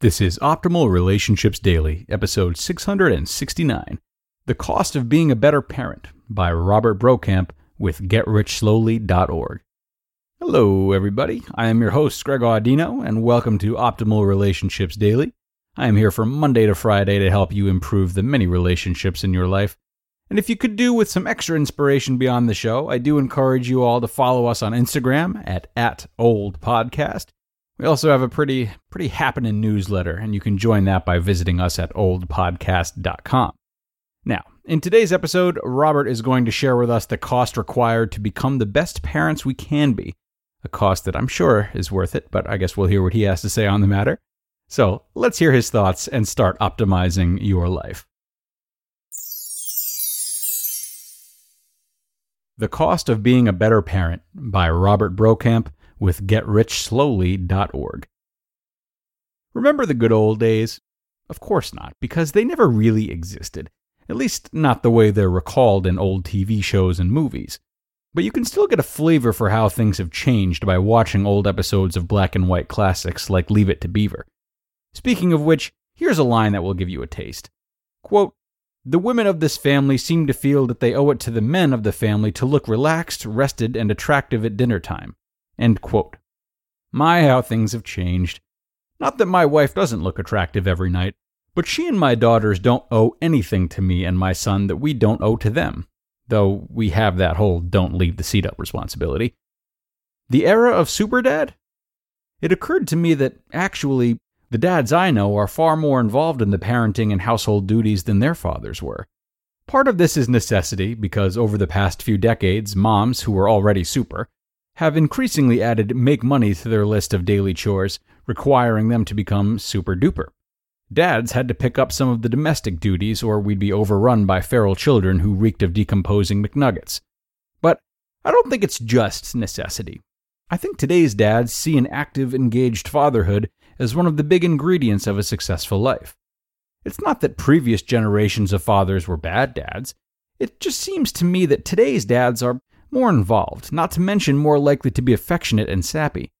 This is Optimal Relationships Daily, episode 669 The Cost of Being a Better Parent by Robert Brokamp with GetRichSlowly.org. Hello, everybody. I am your host, Greg Audino, and welcome to Optimal Relationships Daily. I am here from Monday to Friday to help you improve the many relationships in your life. And if you could do with some extra inspiration beyond the show, I do encourage you all to follow us on Instagram at, at oldpodcast. We also have a pretty pretty happening newsletter, and you can join that by visiting us at oldpodcast.com. Now, in today's episode, Robert is going to share with us the cost required to become the best parents we can be. A cost that I'm sure is worth it, but I guess we'll hear what he has to say on the matter. So let's hear his thoughts and start optimizing your life. The Cost of Being a Better Parent by Robert Brokamp with GetRichSlowly.org. Remember the good old days? Of course not, because they never really existed. At least, not the way they're recalled in old TV shows and movies. But you can still get a flavor for how things have changed by watching old episodes of black and white classics like Leave It to Beaver. Speaking of which, here's a line that will give you a taste. Quote, the women of this family seem to feel that they owe it to the men of the family to look relaxed, rested, and attractive at dinner time. End quote. My, how things have changed. Not that my wife doesn't look attractive every night, but she and my daughters don't owe anything to me and my son that we don't owe to them, though we have that whole don't leave the seat up responsibility. The era of Super Dad? It occurred to me that actually the dads I know are far more involved in the parenting and household duties than their fathers were. Part of this is necessity because over the past few decades, moms, who were already super, have increasingly added make money to their list of daily chores, requiring them to become super duper. Dads had to pick up some of the domestic duties, or we'd be overrun by feral children who reeked of decomposing McNuggets. But I don't think it's just necessity. I think today's dads see an active, engaged fatherhood as one of the big ingredients of a successful life. It's not that previous generations of fathers were bad dads. It just seems to me that today's dads are more involved, not to mention more likely to be affectionate and sappy.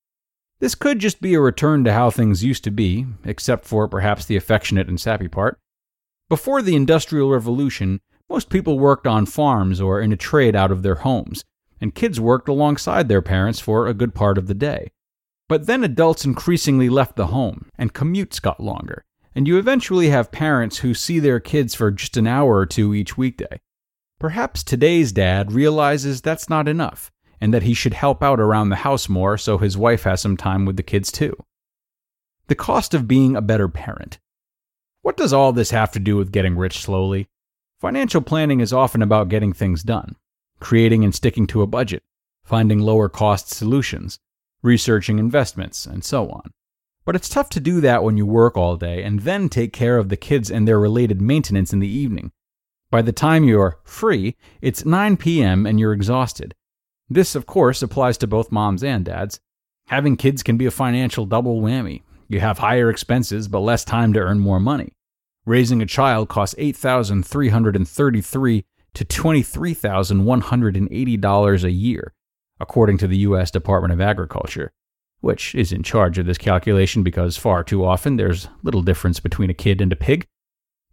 This could just be a return to how things used to be, except for perhaps the affectionate and sappy part. Before the Industrial Revolution, most people worked on farms or in a trade out of their homes, and kids worked alongside their parents for a good part of the day. But then adults increasingly left the home, and commutes got longer, and you eventually have parents who see their kids for just an hour or two each weekday. Perhaps today's dad realizes that's not enough, and that he should help out around the house more so his wife has some time with the kids too. The cost of being a better parent. What does all this have to do with getting rich slowly? Financial planning is often about getting things done, creating and sticking to a budget, finding lower cost solutions, researching investments, and so on. But it's tough to do that when you work all day and then take care of the kids and their related maintenance in the evening. By the time you're free, it's 9 p.m. and you're exhausted. This, of course, applies to both moms and dads. Having kids can be a financial double whammy. You have higher expenses but less time to earn more money. Raising a child costs 8,333 to $23,180 a year, according to the U.S. Department of Agriculture, which is in charge of this calculation because far too often there's little difference between a kid and a pig.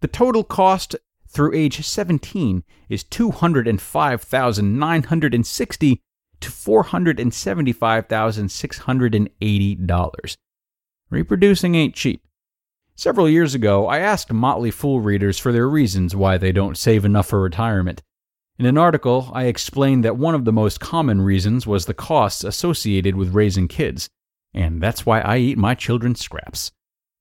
The total cost through age 17 is 205,960 to $475,680. Reproducing ain't cheap. Several years ago, I asked Motley Fool readers for their reasons why they don't save enough for retirement. In an article, I explained that one of the most common reasons was the costs associated with raising kids, and that's why I eat my children's scraps.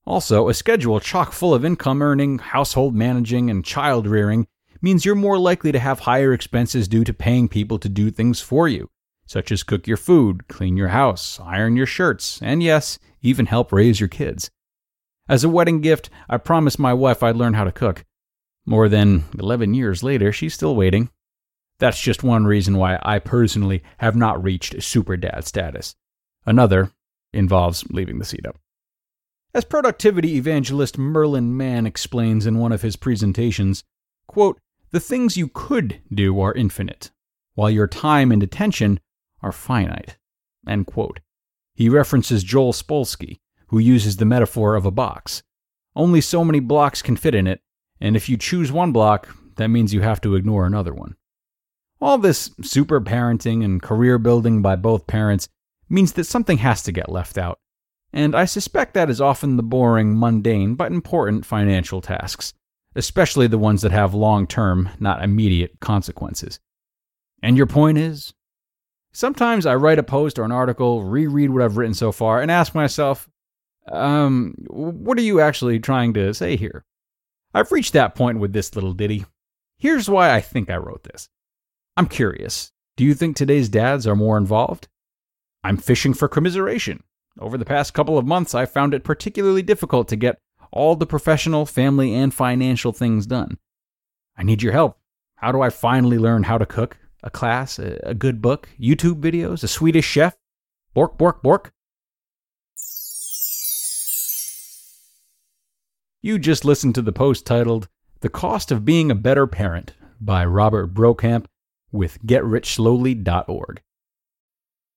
Also, a schedule chock full of income earning, household managing, and child rearing means you're more likely to have higher expenses due to paying people to do things for you, such as cook your food, clean your house, iron your shirts, and yes, even help raise your kids. As a wedding gift, I promised my wife I'd learn how to cook. More than 11 years later, she's still waiting. That's just one reason why I personally have not reached super dad status. Another involves leaving the seat up. As productivity evangelist Merlin Mann explains in one of his presentations, quote, the things you could do are infinite, while your time and attention are finite. End quote. He references Joel Spolsky, who uses the metaphor of a box. Only so many blocks can fit in it, and if you choose one block, that means you have to ignore another one. All this super parenting and career building by both parents means that something has to get left out, and I suspect that is often the boring, mundane, but important financial tasks, especially the ones that have long term, not immediate consequences. And your point is? Sometimes I write a post or an article, reread what I've written so far, and ask myself, um, what are you actually trying to say here? I've reached that point with this little ditty. Here's why I think I wrote this. I'm curious. Do you think today's dads are more involved? I'm fishing for commiseration. Over the past couple of months, I've found it particularly difficult to get all the professional, family, and financial things done. I need your help. How do I finally learn how to cook? A class, a, a good book, YouTube videos, a Swedish chef? Bork, bork, bork. You just listened to the post titled The Cost of Being a Better Parent by Robert Brokamp with GetRichSlowly.org.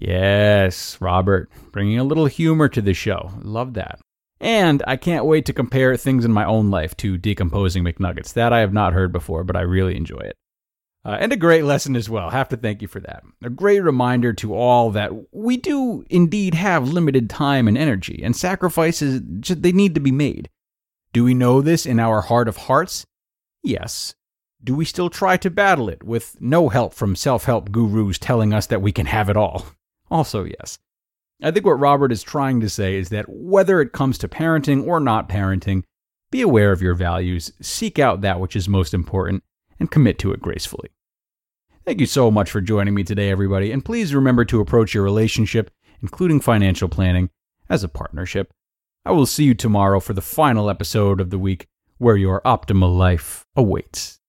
Yes, Robert, bringing a little humor to the show. Love that. And I can't wait to compare things in my own life to decomposing McNuggets. That I have not heard before, but I really enjoy it. Uh, and a great lesson as well. Have to thank you for that. A great reminder to all that we do indeed have limited time and energy, and sacrifices they need to be made. Do we know this in our heart of hearts? Yes. Do we still try to battle it with no help from self help gurus telling us that we can have it all? Also, yes. I think what Robert is trying to say is that whether it comes to parenting or not parenting, be aware of your values, seek out that which is most important, and commit to it gracefully. Thank you so much for joining me today, everybody, and please remember to approach your relationship, including financial planning, as a partnership. I will see you tomorrow for the final episode of the week where your optimal life awaits.